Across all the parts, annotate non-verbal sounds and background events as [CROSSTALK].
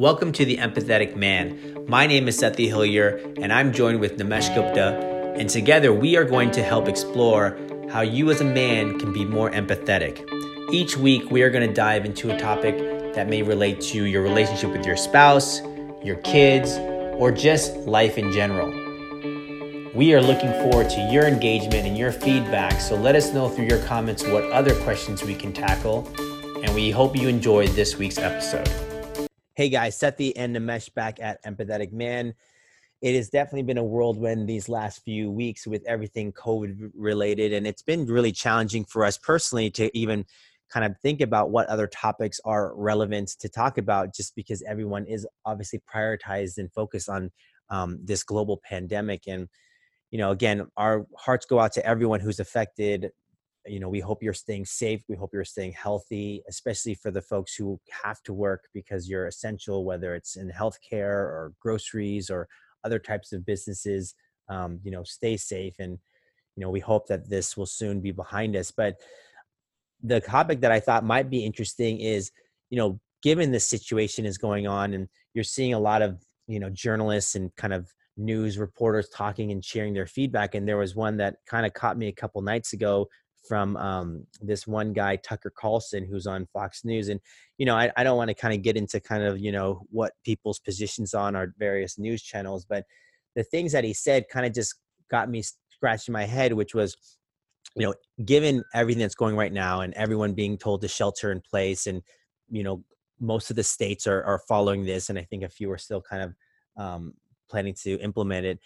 Welcome to The Empathetic Man. My name is Sethi Hillier, and I'm joined with Nimesh Gupta, and together we are going to help explore how you as a man can be more empathetic. Each week, we are going to dive into a topic that may relate to your relationship with your spouse, your kids, or just life in general. We are looking forward to your engagement and your feedback, so let us know through your comments what other questions we can tackle, and we hope you enjoyed this week's episode. Hey guys, Sethi and Nimesh back at Empathetic Man. It has definitely been a whirlwind these last few weeks with everything COVID related, and it's been really challenging for us personally to even kind of think about what other topics are relevant to talk about just because everyone is obviously prioritized and focused on um, this global pandemic and you know again our hearts go out to everyone who's affected you know we hope you're staying safe we hope you're staying healthy especially for the folks who have to work because you're essential whether it's in healthcare or groceries or other types of businesses um, you know stay safe and you know we hope that this will soon be behind us. But the topic that i thought might be interesting is you know given the situation is going on and you're seeing a lot of you know journalists and kind of news reporters talking and sharing their feedback and there was one that kind of caught me a couple nights ago from um, this one guy tucker carlson who's on fox news and you know i, I don't want to kind of get into kind of you know what people's positions on our various news channels but the things that he said kind of just got me scratching my head which was you know given everything that's going right now and everyone being told to shelter in place and you know most of the states are, are following this and i think a few are still kind of um, planning to implement it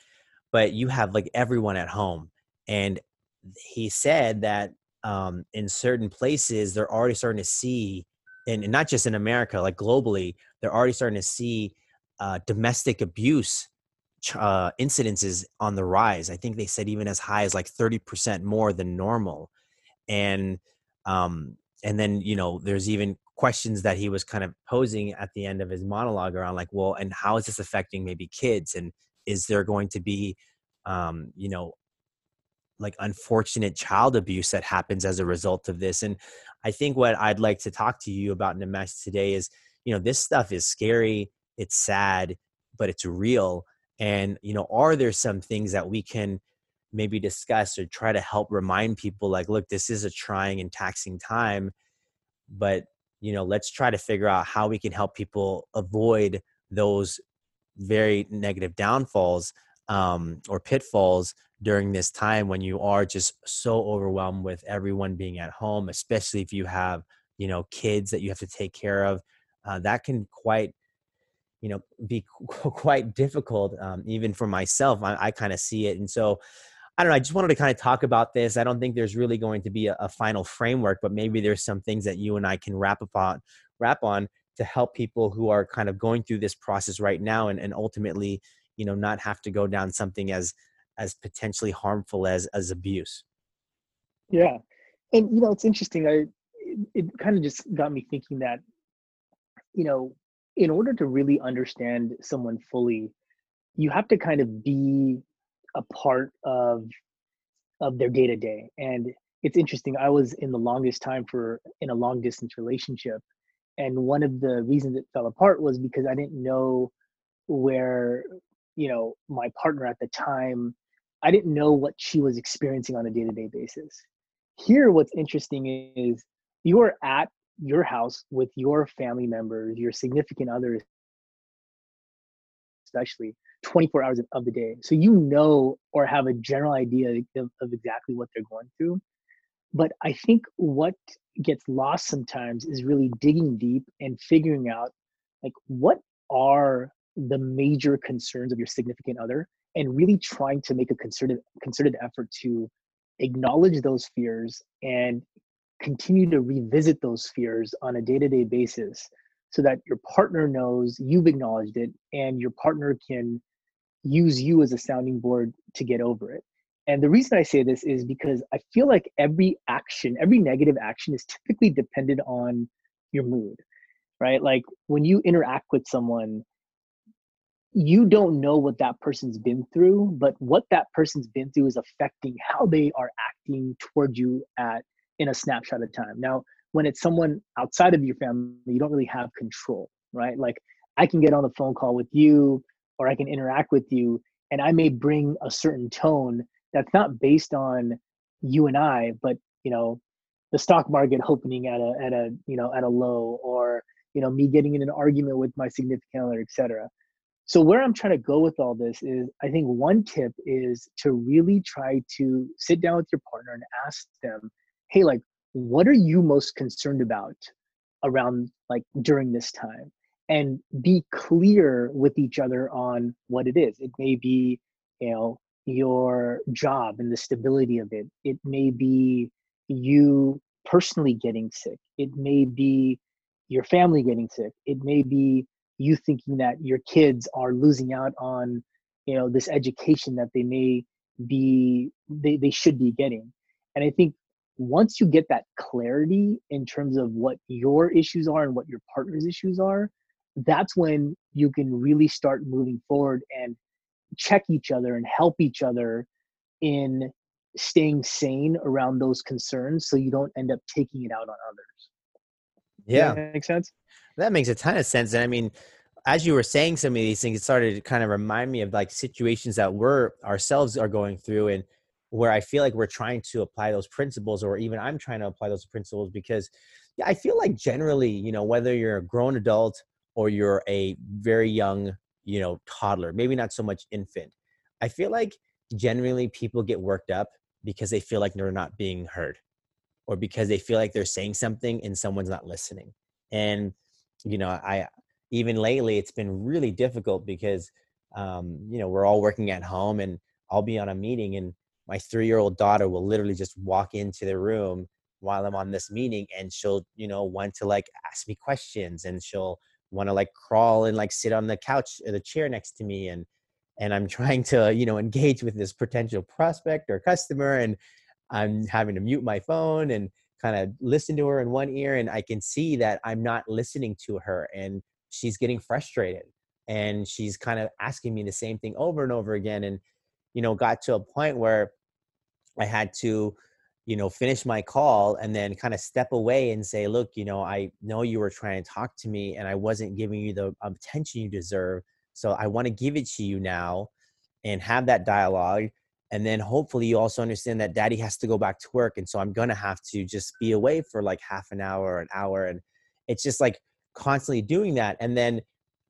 but you have like everyone at home and he said that um, in certain places they're already starting to see and, not just in america like globally they're already starting to see uh, domestic abuse uh, incidences on the rise. I think they said even as high as like 30% more than normal. And um, and then you know there's even questions that he was kind of posing at the end of his monologue around like well and how is this affecting maybe kids? And is there going to be um, you know like unfortunate child abuse that happens as a result of this and i think what i'd like to talk to you about Nimesh today is you know this stuff is scary it's sad but it's real and you know are there some things that we can maybe discuss or try to help remind people like look this is a trying and taxing time but you know let's try to figure out how we can help people avoid those very negative downfalls um, or pitfalls during this time when you are just so overwhelmed with everyone being at home especially if you have you know kids that you have to take care of uh, that can quite you know be [LAUGHS] quite difficult um, even for myself i, I kind of see it and so i don't know i just wanted to kind of talk about this i don't think there's really going to be a, a final framework but maybe there's some things that you and i can wrap upon wrap on to help people who are kind of going through this process right now and, and ultimately you know not have to go down something as as potentially harmful as as abuse. Yeah. And you know it's interesting i it, it kind of just got me thinking that you know in order to really understand someone fully you have to kind of be a part of of their day to day and it's interesting i was in the longest time for in a long distance relationship and one of the reasons it fell apart was because i didn't know where you know my partner at the time i didn't know what she was experiencing on a day-to-day basis. Here what's interesting is you are at your house with your family members your significant others especially 24 hours of the day. So you know or have a general idea of, of exactly what they're going through. But i think what gets lost sometimes is really digging deep and figuring out like what are the major concerns of your significant other and really trying to make a concerted concerted effort to acknowledge those fears and continue to revisit those fears on a day-to-day basis so that your partner knows you've acknowledged it and your partner can use you as a sounding board to get over it. And the reason i say this is because i feel like every action every negative action is typically dependent on your mood right? Like when you interact with someone you don't know what that person's been through, but what that person's been through is affecting how they are acting toward you at in a snapshot of time. Now, when it's someone outside of your family, you don't really have control, right? Like I can get on the phone call with you or I can interact with you and I may bring a certain tone that's not based on you and I, but you know, the stock market opening at a at a you know at a low or you know me getting in an argument with my significant other, etc. So where I'm trying to go with all this is I think one tip is to really try to sit down with your partner and ask them, hey, like, what are you most concerned about around like during this time? And be clear with each other on what it is. It may be, you know, your job and the stability of it. It may be you personally getting sick. It may be your family getting sick. It may be you thinking that your kids are losing out on you know this education that they may be they, they should be getting. And i think once you get that clarity in terms of what your issues are and what your partner's issues are that's when you can really start moving forward and check each other and help each other in staying sane around those concerns so you don't end up taking it out on others. Yeah. makes sense that makes a ton of sense. And I mean, as you were saying some of these things, it started to kind of remind me of like situations that we're ourselves are going through and where I feel like we're trying to apply those principles, or even I'm trying to apply those principles because I feel like generally, you know, whether you're a grown adult or you're a very young, you know, toddler, maybe not so much infant, I feel like generally people get worked up because they feel like they're not being heard or because they feel like they're saying something and someone's not listening. And you know, I even lately it's been really difficult because um, you know we're all working at home and I'll be on a meeting and my three year old daughter will literally just walk into the room while I'm on this meeting and she'll you know want to like ask me questions and she'll want to like crawl and like sit on the couch or the chair next to me and and I'm [LAUGHS] trying to you know engage with this potential prospect or customer and I'm having to mute my phone and kind of listen to her in one ear and I can see that I'm not listening to her and she's getting frustrated and she's kind of asking me the same thing over and over again and you know got to a point where I had to you know finish my call and then kind of step away and say look you know I know you were trying to talk to me and I wasn't giving you the attention you deserve so I want to give it to you now and have that dialogue and then hopefully you also understand that daddy has to go back to work and so i'm gonna have to just be away for like half an hour or an hour and it's just like constantly doing that and then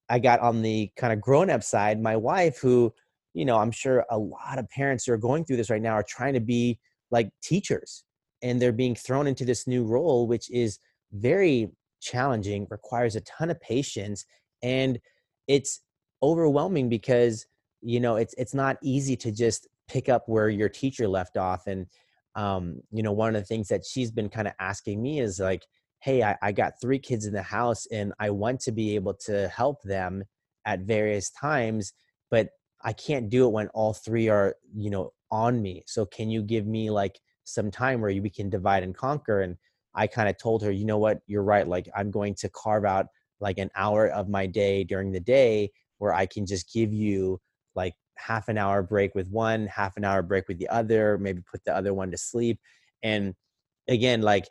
i got on the kind of grown-up side my wife who you know i'm sure a lot of parents who are going through this right now are trying to be like teachers and they're being thrown into this new role which is very challenging requires a ton of patience and it's overwhelming because you know it's it's not easy to just pick up where your teacher left off and um, you know one of the things that she's been kind of asking me is like hey I, I got three kids in the house and i want to be able to help them at various times but i can't do it when all three are you know on me. So can you give me like some time where we can divide and conquer? And i kind of told her you know what? You're right. Like i'm going to carve out like an hour of my day during the day where i can just give you like half an hour break with one, half an hour break with the other, maybe put the other one to sleep. And again, like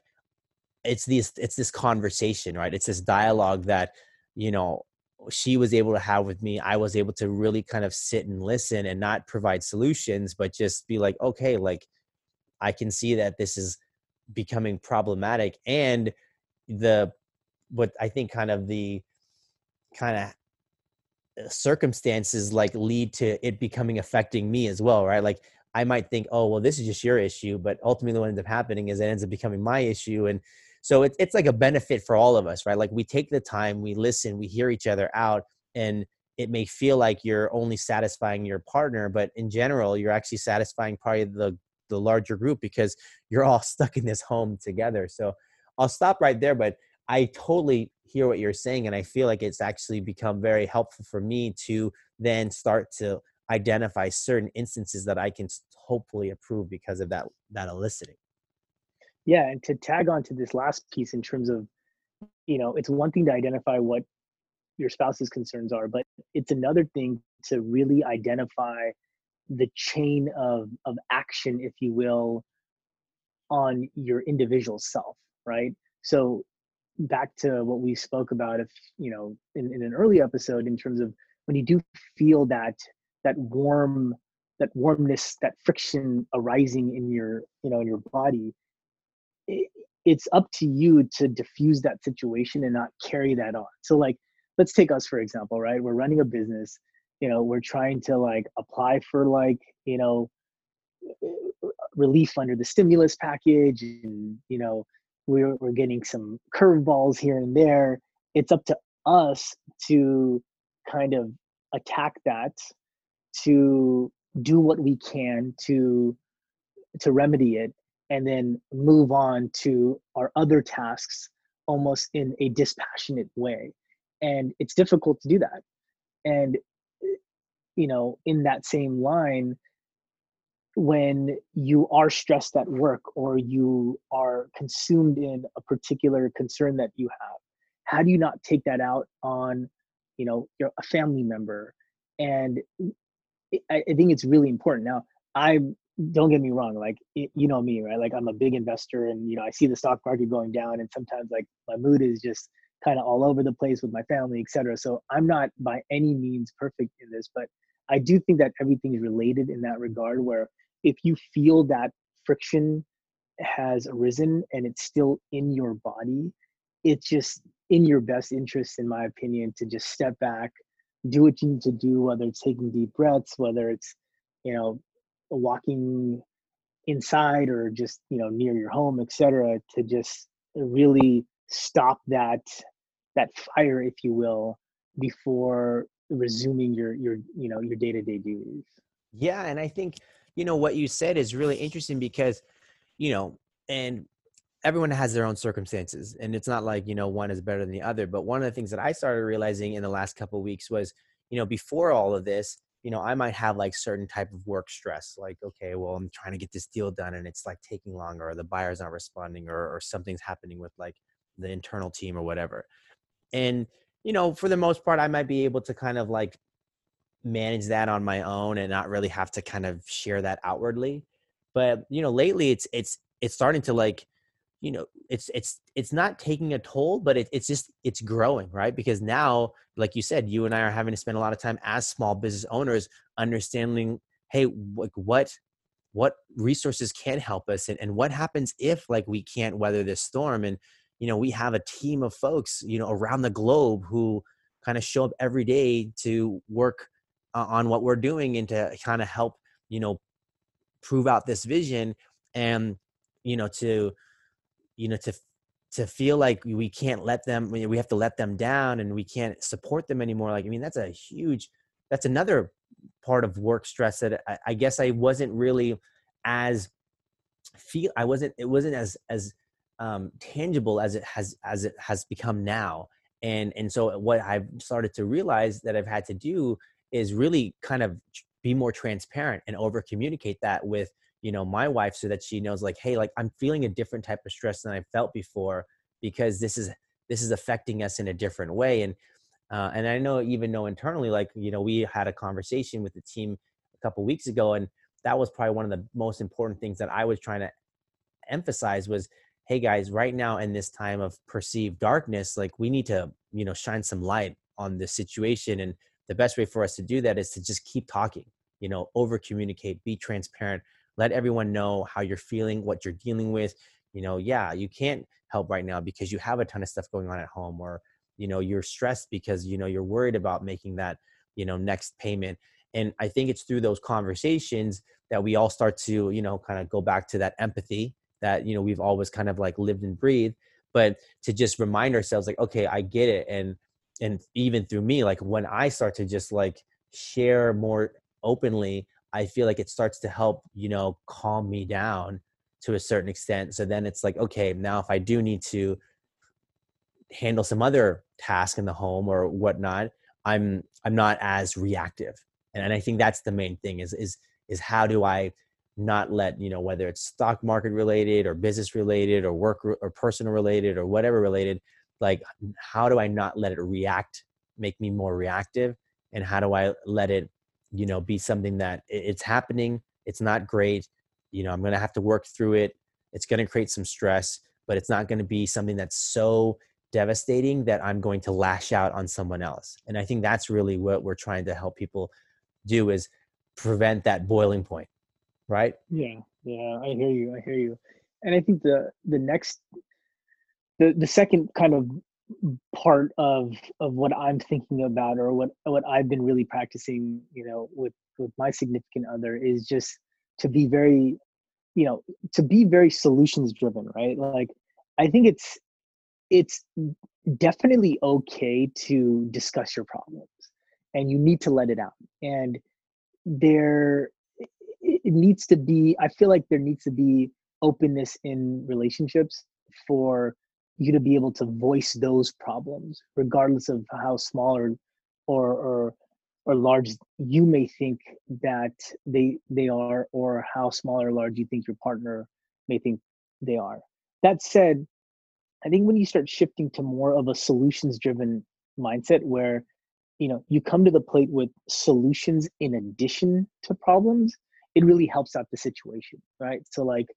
it's this it's this conversation, right? It's this dialogue that, you know, she was able to have with me. I was able to really kind of sit and listen and not provide solutions, but just be like, okay, like I can see that this is becoming problematic. And the what I think kind of the kind of Uh, circumstances like lead to it becoming affecting me as well right? Like i might think oh well this is just your issue but ultimately what ends up happening is it ends up becoming my issue and so it, it's like a benefit for all of us right? Like we take the time we listen we hear each other out and it may feel like you're only satisfying your partner but in general you're actually satisfying probably the the larger group because you're all [LAUGHS] stuck in this home together so i'll stop right there but i totally hear what you're saying and i feel like it's actually become very helpful for me to then start to identify certain instances that i can hopefully approve because of that that eliciting. Yeah and to tag on to this last piece in terms of you know it's one thing to identify what your spouse's concerns are but it's another thing to really identify the chain of of action if you will on your individual self right? So back to what we spoke about if you know in, in an early episode in terms of when you do feel that that warm that warmness that friction arising in your you know in your body it, it's up to you to diffuse that situation and not carry that on. So like let's take us for example right? We're running a business you know we're trying to like apply for like you know relief under the stimulus package and you know we're, we're getting some curveballs here and there. It's up to us to kind of attack that to do what we can to to remedy it and then move on to our other tasks almost in a dispassionate way. And it's difficult to do that. And eh, you know in that same line when you are stressed at work or you are consumed in a particular concern that you have how do you not take that out on you know your a family member? And I, I think it's really important. Now i don't get me wrong like it, you know me right? Like i'm a big investor and you know i see the stock market going down and sometimes like my mood is just kind of all over the place with my family etc so i'm not by any means perfect in this but i do think that everything is related in that regard where if you feel that friction has arisen and it's still in your body, it's just in your best interest, in my opinion, to just step back, do what you need to do, whether it's taking deep breaths, whether it's, you know, walking inside or just, you know, near your home, etc., to just really stop that that fire, if you will, before resuming your your you know your day-to-day duties. Yeah, and I think you know what you said is really interesting because you know and everyone has their own circumstances and it's not like you know one is better than the other but one of the things that i started realizing in the last couple of weeks was you know before all of this you know i might have like certain type of work stress like okay well i'm trying to get this deal done and it's like taking longer or the buyer's not responding or, or something's happening with like the internal team or whatever and you know for the most part i might be able to kind of like manage that on my own and not really have to kind of share that outwardly. But you know lately it's it's it's starting to like you know it's it's it's not taking a toll but it, it's just it's growing right? Because now like you said you and i are having to spend a lot of time as small business owners understanding hey like what what resources can help us and, and what happens if like we can't weather this storm? And you know we have a team of folks you know around the globe who kind of show up every day to work uh, on what we're doing and to kind of help you know prove out this vision and you know to you know to to feel like we can't let them we have to let them down and we can't support them anymore like i mean that's a huge that's another part of work stress that I, I guess i wasn't really as feel i wasn't it wasn't as as um, tangible as it has as it has become now. And and so what i've started to realize that i've had to do is really kind of be more transparent and over communicate that with you know my wife so that she knows like hey like i'm feeling a different type of stress than i felt before because this is this is affecting us in a different way. And uh, and i know even know internally like you know we had a conversation with the team a couple weeks ago and that was probably one of the most important things that i was trying to emphasize was hey guys right now in this time of perceived darkness like we need to you know shine some light on this situation and the best way for us to do that is to just keep talking you know over communicate be transparent let everyone know how you're feeling what you're dealing with you know yeah you can't help right now because you have a ton of stuff going on at home or you know you're stressed because you know you're worried about making that you know next payment and i think it's through those conversations that we all start to you know kind of go back to that empathy that you know we've always kind of like lived and breathed but to just remind ourselves like okay i get it and and even through me like when i start to just like share more openly i feel like it starts to help you know calm me down to a certain extent so then it's like okay now if i do need to handle some other task in the home or whatnot i'm i'm not as reactive and, and i think that's the main thing is is is how do i not let you know whether it's stock market related or business related or work or personal related or whatever related like how do i not let it react make me more reactive? And how do i let it you know be something that it's happening it's not great you know i'm going to have to work through it it's going to create some stress but it's not going to be something that's so devastating that i'm going to lash out on someone else. And i think that's really what we're trying to help people do is prevent that boiling point right? Yeah yeah i hear you i hear you. And i think the the next the the second kind of part of of what i'm thinking about or what what i've been really practicing you know with with my significant other is just to be very you know to be very solutions driven right? Like i think it's it's definitely okay to discuss your problems and you need to let it out. And there it needs to be i feel like there needs to be openness in relationships for you to be able to voice those problems regardless of how small or or or, or large you may think that they they are or how small or large you think your partner may think they are. That said i think when you start shifting to more of a solutions driven mindset where you know you come to the plate with solutions in addition to problems it really helps out the situation right? So like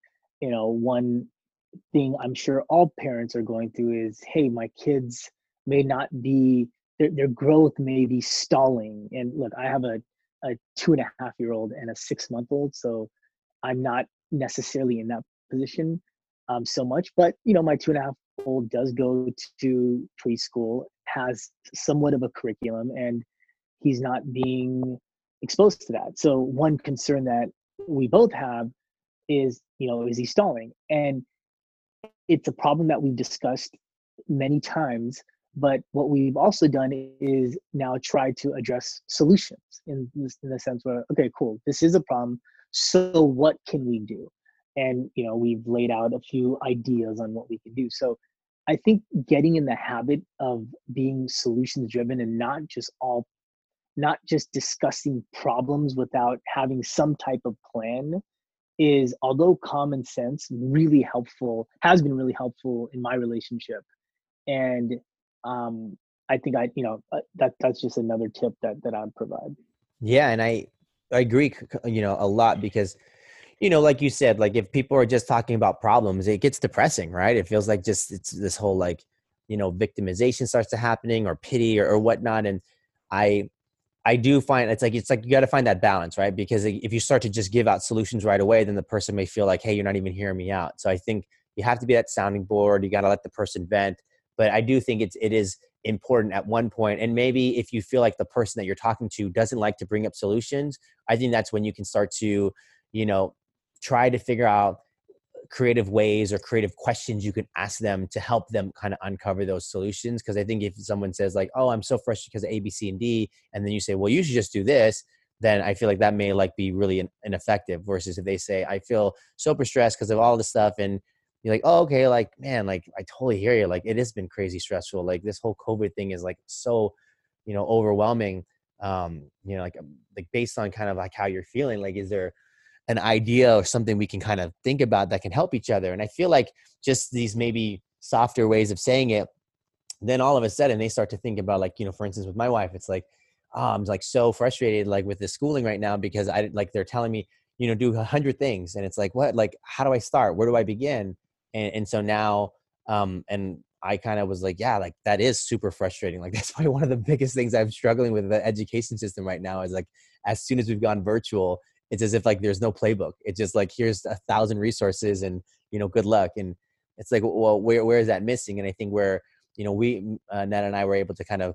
you know one thing i'm sure all parents are going through is hey my kids may not be their, their growth may be stalling. And look i have a, a two and a half year old and a six month old so i'm not necessarily in that position um, so much but you know my two and a half old does go to preschool has somewhat of a curriculum and he's not being exposed to that. So one concern that we both have is you know is he stalling? And it's a problem that we've discussed many times but what we've also done is now try to address solutions in, in the sense where okay cool this is a problem so what can we do? And you know we've laid out a few ideas on what we can do. So i think getting in the habit of being solutions driven and not just all not just discussing problems without having some type of plan is although common sense really helpful has been really helpful in my relationship. And um i think i you know uh, that that's just another tip that that i'd provide. Yeah and i i agree you know a lot because you know like you said like if people are just talking about problems it gets depressing right? It feels like just it's this whole like you know victimization starts to happening or pity or, or whatnot and i I do find it's like it's like you got to find that balance, right? Because if you start to just give out solutions right away, then the person may feel like, "Hey, you're not even hearing me out." So I think you have to be that sounding board. You got to let the person vent. But I do think it's it is important at one point, and maybe if you feel like the person that you're talking to doesn't like to bring up solutions, I think that's when you can start to, you know, try to figure out creative ways or creative questions you can ask them to help them kind of uncover those solutions because i think if someone says like oh i'm so frustrated because of a b c and d and then you say well you should just do this then i feel like that may like be really ineffective versus if they say i feel super stressed because of all this stuff and you're like oh okay like man like i totally hear you like it has been crazy stressful like this whole covid thing is like so you know overwhelming um you know like like based on kind of like how you're feeling like is there an idea or something we can kind of think about that can help each other. And I feel like just these maybe softer ways of saying it, then all of a sudden they start to think about like, you know, for instance, with my wife, it's like, oh, I'm like so frustrated like with the schooling right now because I like they're telling me, you know, do a hundred things. And it's like, what, like, how do I start? Where do I begin? And, and so now, um, and I kind of was like, yeah, like that is super frustrating. Like [LAUGHS] that's probably one of the biggest things I'm struggling with the education system right now is like, as soon as we've gone virtual, it's as if like there's no playbook. It's just like here's a thousand resources and you know good luck. And it's like well where where is that missing? And I think where you know we uh, Nat and I were able to kind of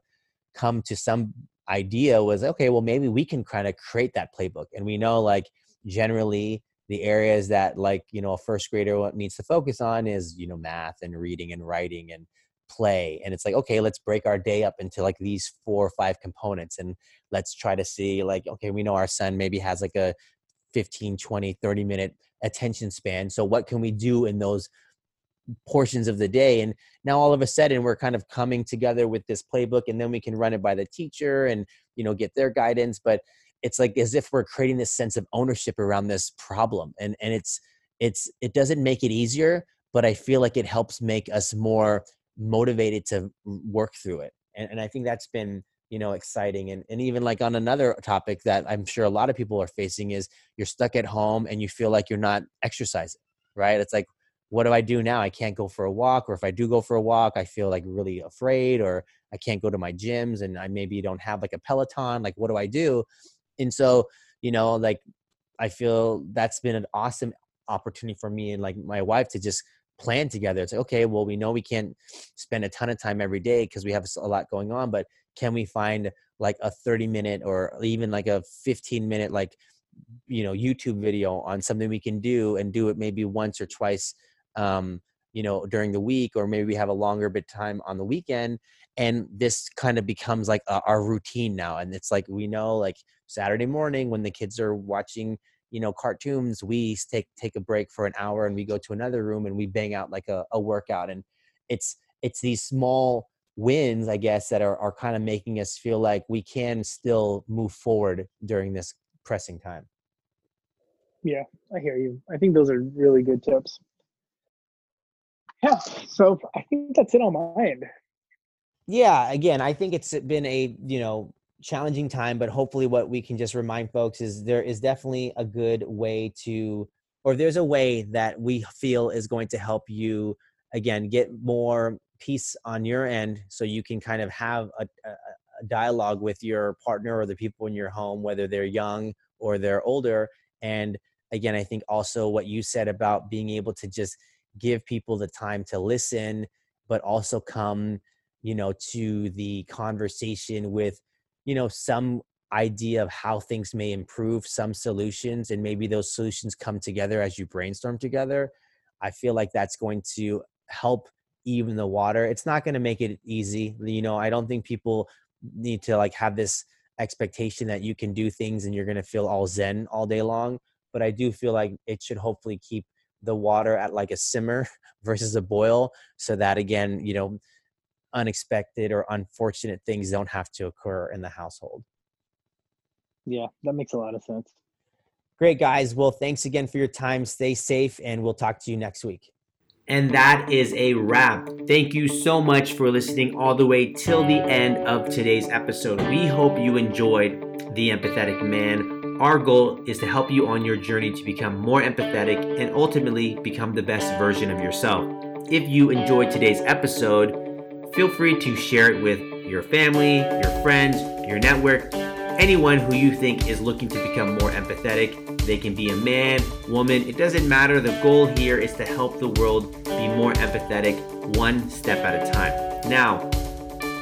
come to some idea was okay well maybe we can kind of create that playbook and we know like generally the areas that like you know a first grader needs to focus on is you know math and reading and writing and play and it's like okay let's break our day up into like these four or five components and let's try to see like okay we know our son maybe has like a 15 20 30 minute attention span so what can we do in those portions of the day? And now all of a sudden we're kind of coming together with this playbook and then we can run it by the teacher and you know get their guidance but it's like as if we're creating this sense of ownership around this problem and and it's it's it doesn't make it easier but i feel like it helps make us more motivated to work through it and, and i think that's been you know exciting and, and even like on another topic that i'm sure a lot of people are facing is you're stuck at home and you feel like you're not exercising right it's like what do I do now? I can't go for a walk, or if I do go for a walk, I feel like really afraid, or I can't go to my gyms and I maybe don't have like a Peloton. Like, what do I do? And so, you know, like I feel that's been an awesome opportunity for me and like my wife to just plan together. It's like, okay, well, we know we can't spend a ton of time every day because we have a lot going on, but can we find like a 30 minute or even like a 15 minute, like, you know, YouTube video on something we can do and do it maybe once or twice, um, you know, during the week, or maybe we have a longer bit time on the weekend. And this kind of becomes like a, our routine now. And it's like, we know like Saturday morning when the kids are watching you know cartoons we take take a break for an hour and we go to another room and we bang out like a, a workout. And it's it's these small wins i guess that are, are kind of making us feel like we can still move forward during this pressing time. Yeah i hear you. I think those are really good tips. Yeah so i think that's it on my end. Yeah again i think it's been a you know challenging time, but hopefully, what we can just remind folks is there is definitely a good way to, or there's a way that we feel is going to help you again get more peace on your end so you can kind of have a, a, dialogue with your partner or the people in your home, whether they're young or they're older. And again, I think also what you said about being able to just give people the time to listen, but also come you know to the conversation with you know some idea of how things may improve some solutions and maybe those solutions come together as you brainstorm together i feel like that's going to help even the water. It's not going to make it easy you know i don't think people need to like have this expectation that you can do things and you're going to feel all zen all day long but i do feel like it should hopefully keep the water at like a simmer [LAUGHS] versus a boil so that again you know unexpected or unfortunate things don't have to occur in the household. Yeah, that makes a lot of sense. Great, guys. Well, thanks again for your time. Stay safe, and we'll talk to you next week. And that is a wrap. Thank you so much for listening all the way till the end of today's episode. We hope you enjoyed The Empathetic Man. Our goal is to help you on your journey to become more empathetic and ultimately become the best version of yourself. If you enjoyed today's episode, feel free to share it with your family, your friends, your network, anyone who you think is looking to become more empathetic. They can be a man, woman, it doesn't matter. The goal here is to help the world be more empathetic one step at a time. Now,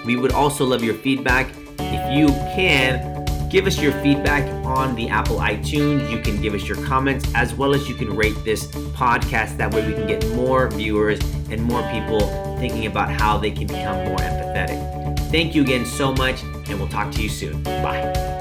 we would also love your feedback. If you can, give us your feedback on the Apple iTunes. You can give us your comments as well as you can rate this podcast. That way, we can get more viewers and more people thinking about how they can become more empathetic. Thank you again so much, and we'll talk to you soon. Bye.